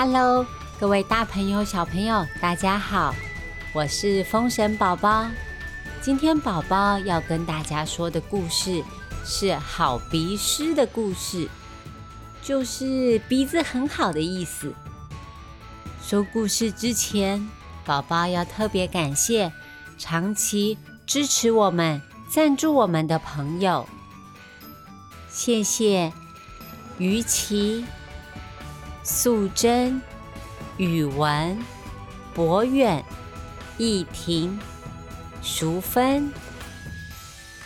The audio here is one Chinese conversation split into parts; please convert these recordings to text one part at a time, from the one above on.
Hello，各位大朋友、小朋友，大家好，我是风神宝宝。今天宝宝要跟大家说的故事是好鼻师的故事，就是鼻子很好的意思。说故事之前，宝宝要特别感谢长期支持我们、赞助我们的朋友，谢谢于琪。素贞、宇文、博远、逸婷、淑芬、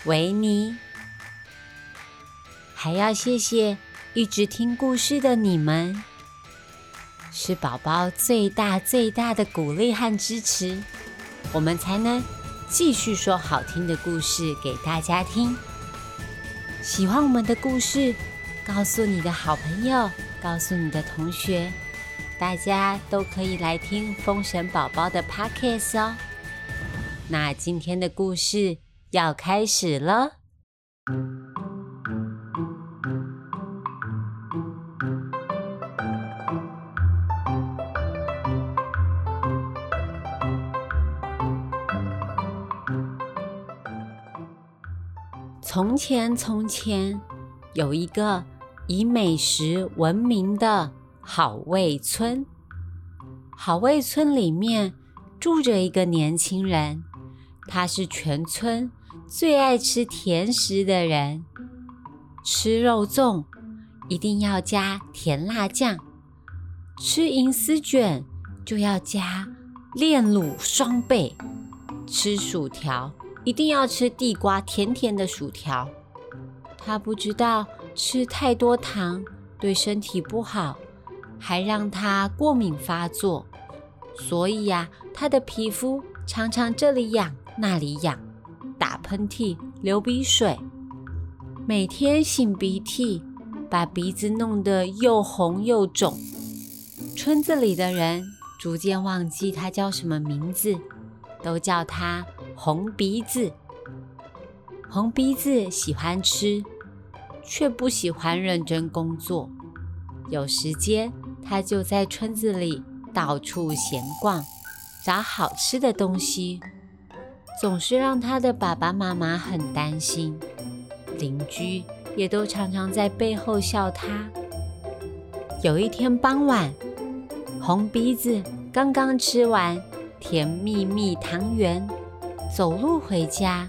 维尼，还要谢谢一直听故事的你们，是宝宝最大最大的鼓励和支持，我们才能继续说好听的故事给大家听。喜欢我们的故事，告诉你的好朋友。告诉你的同学，大家都可以来听风神宝宝的 podcast 哦。那今天的故事要开始了。从前，从前有一个。以美食闻名的好味村，好味村里面住着一个年轻人，他是全村最爱吃甜食的人。吃肉粽一定要加甜辣酱，吃银丝卷就要加炼乳双倍，吃薯条一定要吃地瓜甜甜的薯条。他不知道。吃太多糖对身体不好，还让他过敏发作，所以呀，他的皮肤常常这里痒那里痒，打喷嚏、流鼻水，每天擤鼻涕，把鼻子弄得又红又肿。村子里的人逐渐忘记他叫什么名字，都叫他红鼻子。红鼻子喜欢吃。却不喜欢认真工作，有时间他就在村子里到处闲逛，找好吃的东西，总是让他的爸爸妈妈很担心，邻居也都常常在背后笑他。有一天傍晚，红鼻子刚刚吃完甜蜜蜜汤圆，走路回家，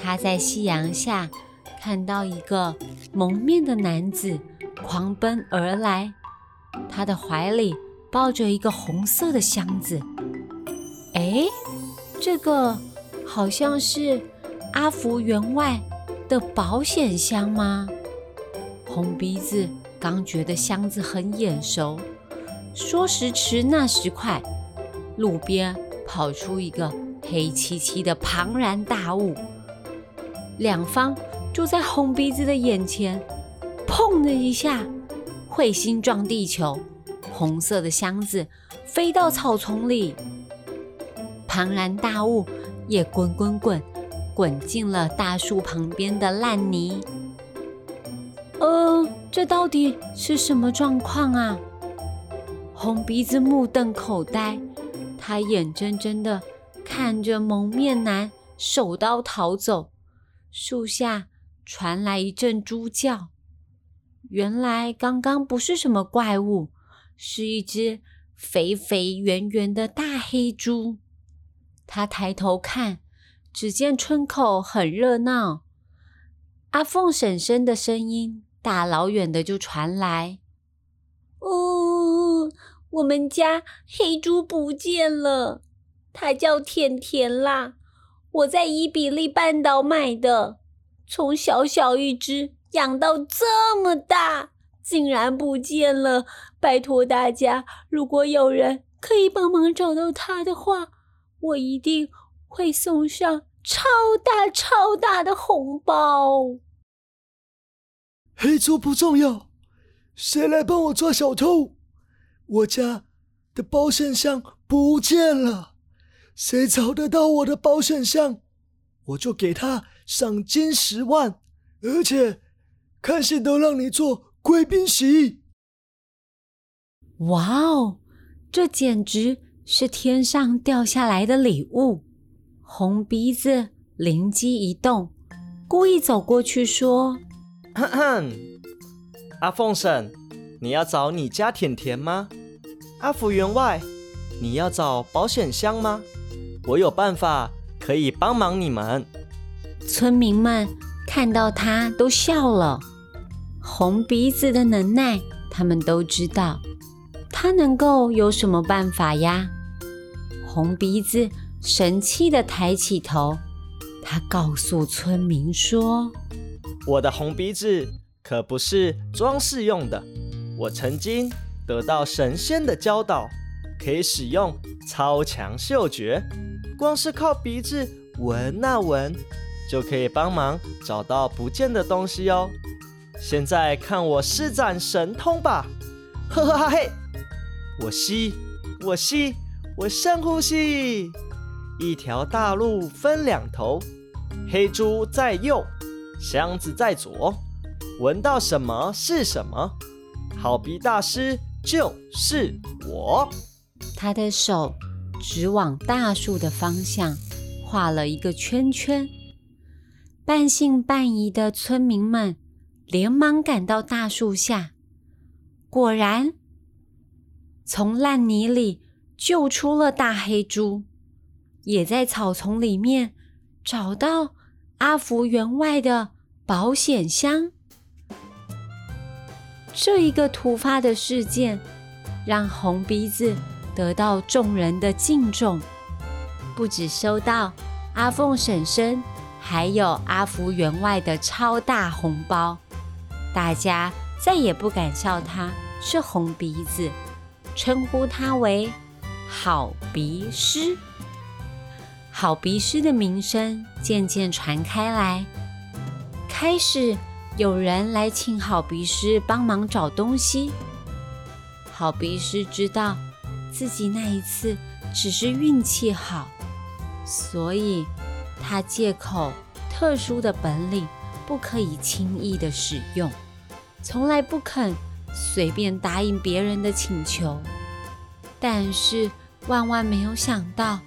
他在夕阳下。看到一个蒙面的男子狂奔而来，他的怀里抱着一个红色的箱子。哎，这个好像是阿福员外的保险箱吗？红鼻子刚觉得箱子很眼熟，说时迟那时快，路边跑出一个黑漆漆的庞然大物，两方。就在红鼻子的眼前，砰的一下，彗星撞地球，红色的箱子飞到草丛里，庞然大物也滚滚滚，滚进了大树旁边的烂泥。呃，这到底是什么状况啊？红鼻子目瞪口呆，他眼睁睁的看着蒙面男手刀逃走，树下。传来一阵猪叫，原来刚刚不是什么怪物，是一只肥肥圆圆的大黑猪。他抬头看，只见村口很热闹，阿凤婶婶的声音大老远的就传来：“哦，我们家黑猪不见了，它叫甜甜啦，我在伊比利半岛买的。”从小小一只养到这么大，竟然不见了！拜托大家，如果有人可以帮忙找到它的话，我一定会送上超大超大的红包。黑猪不重要，谁来帮我抓小偷？我家的保险箱不见了，谁找得到我的保险箱，我就给他。赏金十万，而且看戏都让你做贵宾席。哇哦，这简直是天上掉下来的礼物！红鼻子灵机一动，故意走过去说：“哼哼，阿凤婶，你要找你家甜甜吗？阿福员外，你要找保险箱吗？我有办法可以帮忙你们。”村民们看到他都笑了。红鼻子的能耐，他们都知道。他能够有什么办法呀？红鼻子。神气的抬起头，他告诉村民说：“我的红鼻子可不是装饰用的，我曾经得到神仙的教导，可以使用超强嗅觉，光是靠鼻子闻那闻，就可以帮忙找到不见的东西哦。现在看我施展神通吧！呵呵哈嘿，我吸，我吸，我深呼吸。”一条大路分两头，黑猪在右，箱子在左。闻到什么是什么？好鼻大师就是我。他的手指往大树的方向，画了一个圈圈。半信半疑的村民们连忙赶到大树下，果然从烂泥里救出了大黑猪。也在草丛里面找到阿福员外的保险箱。这一个突发的事件，让红鼻子得到众人的敬重，不止收到阿凤婶婶，还有阿福员外的超大红包。大家再也不敢笑他是红鼻子，称呼他为好鼻师。好鼻师的名声渐渐传开来，开始有人来请好鼻师帮忙找东西。好鼻师知道自己那一次只是运气好，所以他借口特殊的本领不可以轻易的使用，从来不肯随便答应别人的请求。但是万万没有想到。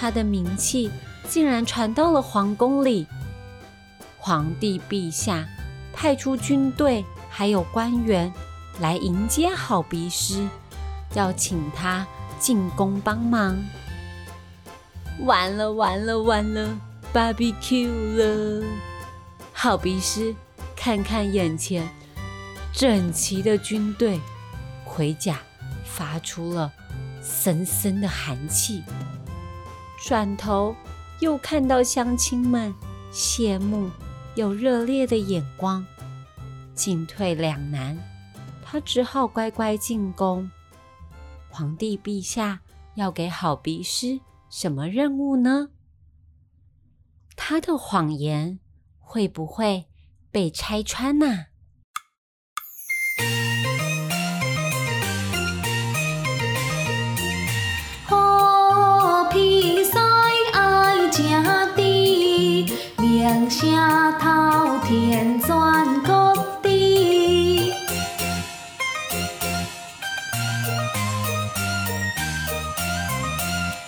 他的名气竟然传到了皇宫里，皇帝陛下派出军队还有官员来迎接好鼻师，要请他进宫帮忙。完了完了完了，barbecue 了！好鼻师看看眼前整齐的军队，盔甲发出了森森的寒气。转头又看到乡亲们羡慕又热烈的眼光，进退两难，他只好乖乖进宫。皇帝陛下要给好鼻师什么任务呢？他的谎言会不会被拆穿呢？声滔天全国知，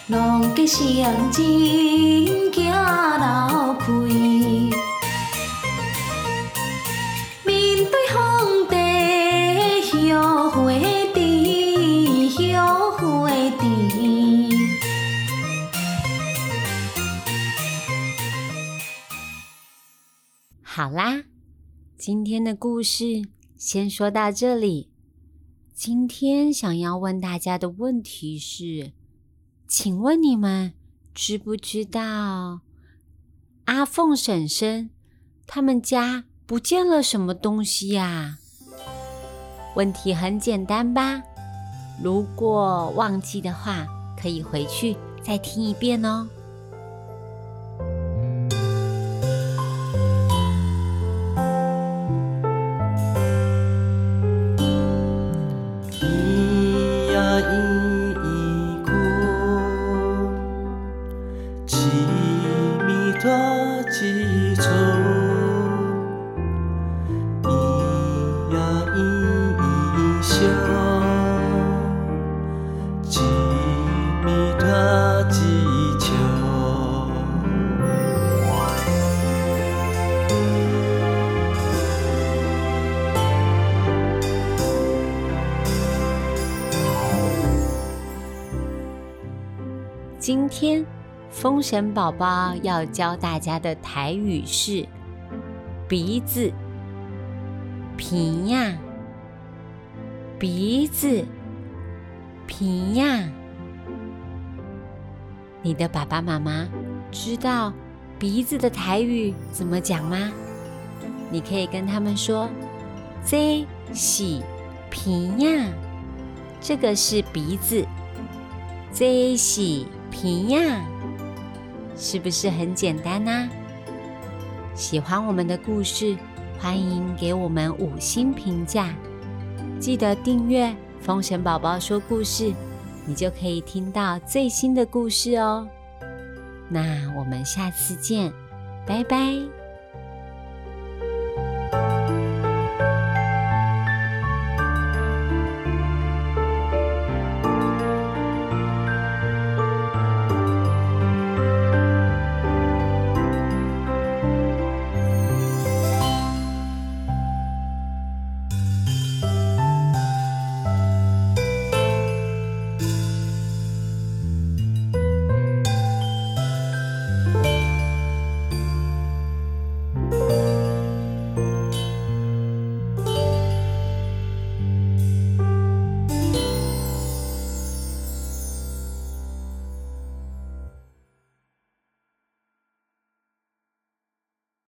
龙吉祥真行的故事先说到这里。今天想要问大家的问题是：请问你们知不知道阿凤婶婶他们家不见了什么东西呀？问题很简单吧？如果忘记的话，可以回去再听一遍哦。今天风神宝宝要教大家的台语是鼻子、皮呀，鼻子、皮呀。你的爸爸妈妈知道鼻子的台语怎么讲吗？你可以跟他们说：“这是皮呀，这个是鼻子，这是皮呀，是不是很简单呢？”喜欢我们的故事，欢迎给我们五星评价，记得订阅风神宝宝说故事。你就可以听到最新的故事哦。那我们下次见，拜拜。